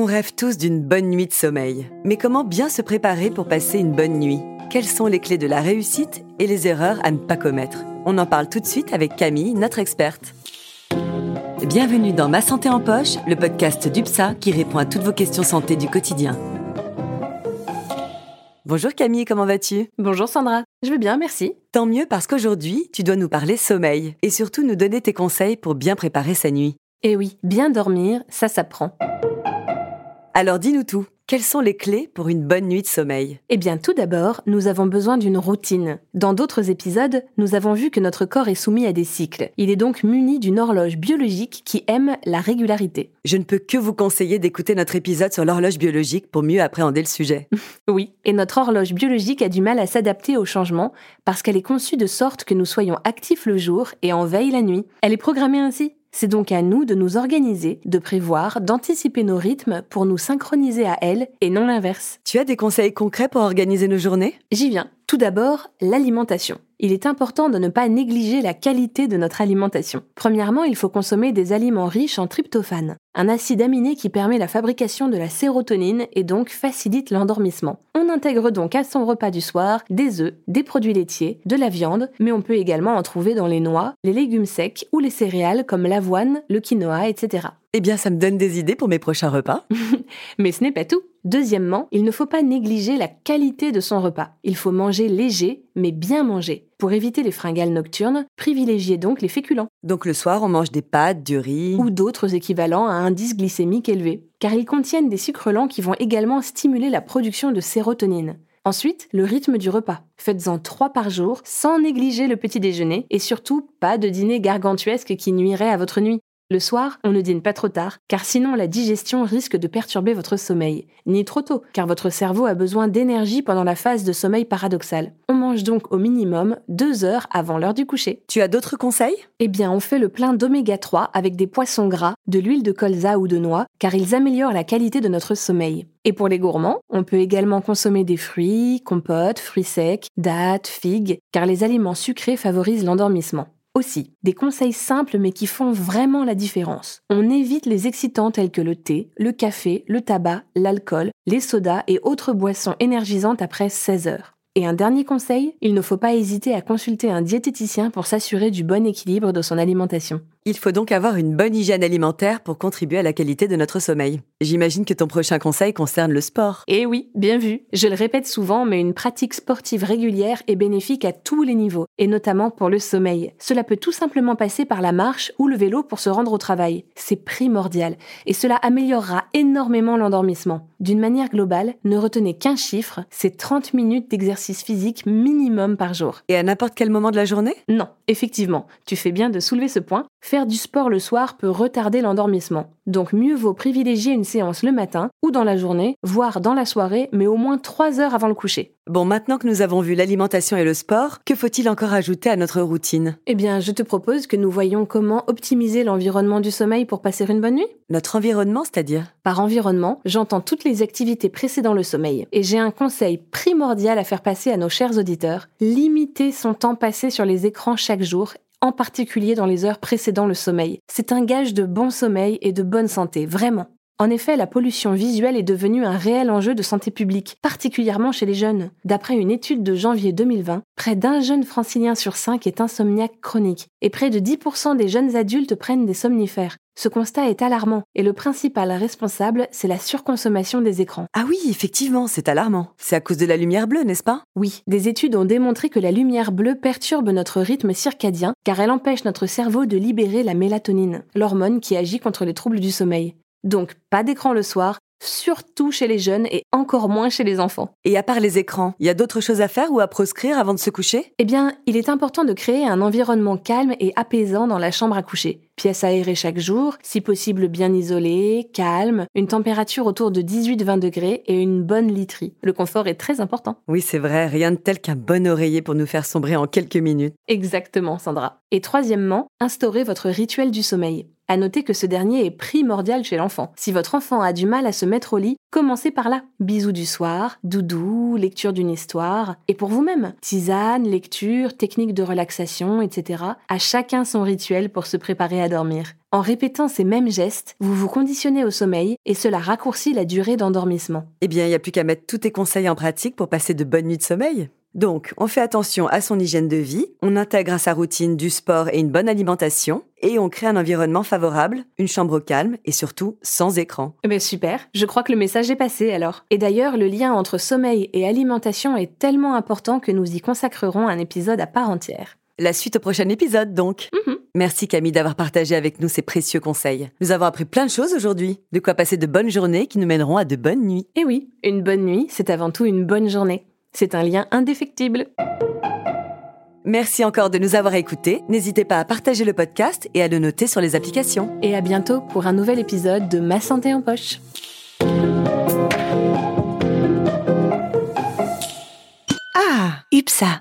On rêve tous d'une bonne nuit de sommeil. Mais comment bien se préparer pour passer une bonne nuit? Quelles sont les clés de la réussite et les erreurs à ne pas commettre? On en parle tout de suite avec Camille, notre experte. Bienvenue dans Ma Santé en Poche, le podcast d'UPSA qui répond à toutes vos questions santé du quotidien. Bonjour Camille, comment vas-tu? Bonjour Sandra, je vais bien, merci. Tant mieux parce qu'aujourd'hui, tu dois nous parler sommeil et surtout nous donner tes conseils pour bien préparer sa nuit. Eh oui, bien dormir, ça s'apprend. Alors dis-nous tout. Quelles sont les clés pour une bonne nuit de sommeil? Eh bien, tout d'abord, nous avons besoin d'une routine. Dans d'autres épisodes, nous avons vu que notre corps est soumis à des cycles. Il est donc muni d'une horloge biologique qui aime la régularité. Je ne peux que vous conseiller d'écouter notre épisode sur l'horloge biologique pour mieux appréhender le sujet. oui, et notre horloge biologique a du mal à s'adapter au changement parce qu'elle est conçue de sorte que nous soyons actifs le jour et en veille la nuit. Elle est programmée ainsi. C'est donc à nous de nous organiser, de prévoir, d'anticiper nos rythmes pour nous synchroniser à elle et non l'inverse. Tu as des conseils concrets pour organiser nos journées? J'y viens. Tout d'abord, l'alimentation. Il est important de ne pas négliger la qualité de notre alimentation. Premièrement, il faut consommer des aliments riches en tryptophane, un acide aminé qui permet la fabrication de la sérotonine et donc facilite l'endormissement. On intègre donc à son repas du soir des œufs, des produits laitiers, de la viande, mais on peut également en trouver dans les noix, les légumes secs ou les céréales comme l'avoine, le quinoa, etc. Eh bien, ça me donne des idées pour mes prochains repas. Mais ce n'est pas tout. Deuxièmement, il ne faut pas négliger la qualité de son repas. Il faut manger léger, mais bien manger. Pour éviter les fringales nocturnes, privilégiez donc les féculents. Donc le soir, on mange des pâtes, du riz. Ou d'autres équivalents à indice glycémique élevé. Car ils contiennent des sucres lents qui vont également stimuler la production de sérotonine. Ensuite, le rythme du repas. Faites-en trois par jour, sans négliger le petit déjeuner, et surtout pas de dîner gargantuesque qui nuirait à votre nuit. Le soir, on ne dîne pas trop tard, car sinon la digestion risque de perturber votre sommeil. Ni trop tôt, car votre cerveau a besoin d'énergie pendant la phase de sommeil paradoxal. On mange donc au minimum deux heures avant l'heure du coucher. Tu as d'autres conseils? Eh bien, on fait le plein d'oméga 3 avec des poissons gras, de l'huile de colza ou de noix, car ils améliorent la qualité de notre sommeil. Et pour les gourmands, on peut également consommer des fruits, compotes, fruits secs, dattes, figues, car les aliments sucrés favorisent l'endormissement. Aussi, des conseils simples mais qui font vraiment la différence. On évite les excitants tels que le thé, le café, le tabac, l'alcool, les sodas et autres boissons énergisantes après 16 heures. Et un dernier conseil, il ne faut pas hésiter à consulter un diététicien pour s'assurer du bon équilibre de son alimentation. Il faut donc avoir une bonne hygiène alimentaire pour contribuer à la qualité de notre sommeil. J'imagine que ton prochain conseil concerne le sport. Eh oui, bien vu. Je le répète souvent, mais une pratique sportive régulière est bénéfique à tous les niveaux, et notamment pour le sommeil. Cela peut tout simplement passer par la marche ou le vélo pour se rendre au travail. C'est primordial, et cela améliorera énormément l'endormissement. D'une manière globale, ne retenez qu'un chiffre, c'est 30 minutes d'exercice physique minimum par jour. Et à n'importe quel moment de la journée? Non, effectivement, tu fais bien de soulever ce point. Faire du sport le soir peut retarder l'endormissement. Donc mieux vaut privilégier une séance le matin ou dans la journée, voire dans la soirée, mais au moins 3 heures avant le coucher. Bon, maintenant que nous avons vu l'alimentation et le sport, que faut-il encore ajouter à notre routine? Eh bien, je te propose que nous voyions comment optimiser l'environnement du sommeil pour passer une bonne nuit. Notre environnement, c'est-à-dire? Par environnement, j'entends toutes les activités précédant le sommeil. Et j'ai un conseil primordial à faire passer à nos chers auditeurs. Limiter son temps passé sur les écrans chaque jour en particulier dans les heures précédant le sommeil. C'est un gage de bon sommeil et de bonne santé, vraiment. En effet, la pollution visuelle est devenue un réel enjeu de santé publique, particulièrement chez les jeunes. D'après une étude de janvier 2020, près d'un jeune francilien sur cinq est insomniaque chronique, et près de 10% des jeunes adultes prennent des somnifères. Ce constat est alarmant, et le principal responsable, c'est la surconsommation des écrans. Ah oui, effectivement, c'est alarmant. C'est à cause de la lumière bleue, n'est-ce pas? Oui, des études ont démontré que la lumière bleue perturbe notre rythme circadien, car elle empêche notre cerveau de libérer la mélatonine, l'hormone qui agit contre les troubles du sommeil. Donc pas d'écran le soir, surtout chez les jeunes et encore moins chez les enfants. Et à part les écrans, il y a d'autres choses à faire ou à proscrire avant de se coucher? Eh bien, il est important de créer un environnement calme et apaisant dans la chambre à coucher. Pièce aérée chaque jour, si possible bien isolée, calme, une température autour de 18-20 degrés et une bonne literie. Le confort est très important. Oui, c'est vrai, rien de tel qu'un bon oreiller pour nous faire sombrer en quelques minutes. Exactement, Sandra. Et troisièmement, instaurez votre rituel du sommeil. À noter que ce dernier est primordial chez l'enfant. Si votre enfant a du mal à se mettre au lit, commencez par là. Bisous du soir, doudou, lecture d'une histoire. Et pour vous-même, tisane, lecture, technique de relaxation, etc. À chacun son rituel pour se préparer à dormir. En répétant ces mêmes gestes, vous vous conditionnez au sommeil et cela raccourcit la durée d'endormissement. Eh bien, il n'y a plus qu'à mettre tous tes conseils en pratique pour passer de bonnes nuits de sommeil. Donc, on fait attention à son hygiène de vie, on intègre à sa routine du sport et une bonne alimentation, et on crée un environnement favorable, une chambre calme et surtout sans écran. Eh bien super, je crois que le message est passé alors. Et d'ailleurs, le lien entre sommeil et alimentation est tellement important que nous y consacrerons un épisode à part entière. La suite au prochain épisode, donc. Mhm. Merci Camille d'avoir partagé avec nous ces précieux conseils. Nous avons appris plein de choses aujourd'hui. De quoi passer de bonnes journées qui nous mèneront à de bonnes nuits. Et oui, une bonne nuit, c'est avant tout une bonne journée. C'est un lien indéfectible. Merci encore de nous avoir écoutés. N'hésitez pas à partager le podcast et à le noter sur les applications. Et à bientôt pour un nouvel épisode de Ma santé en poche. Ah, UPSA.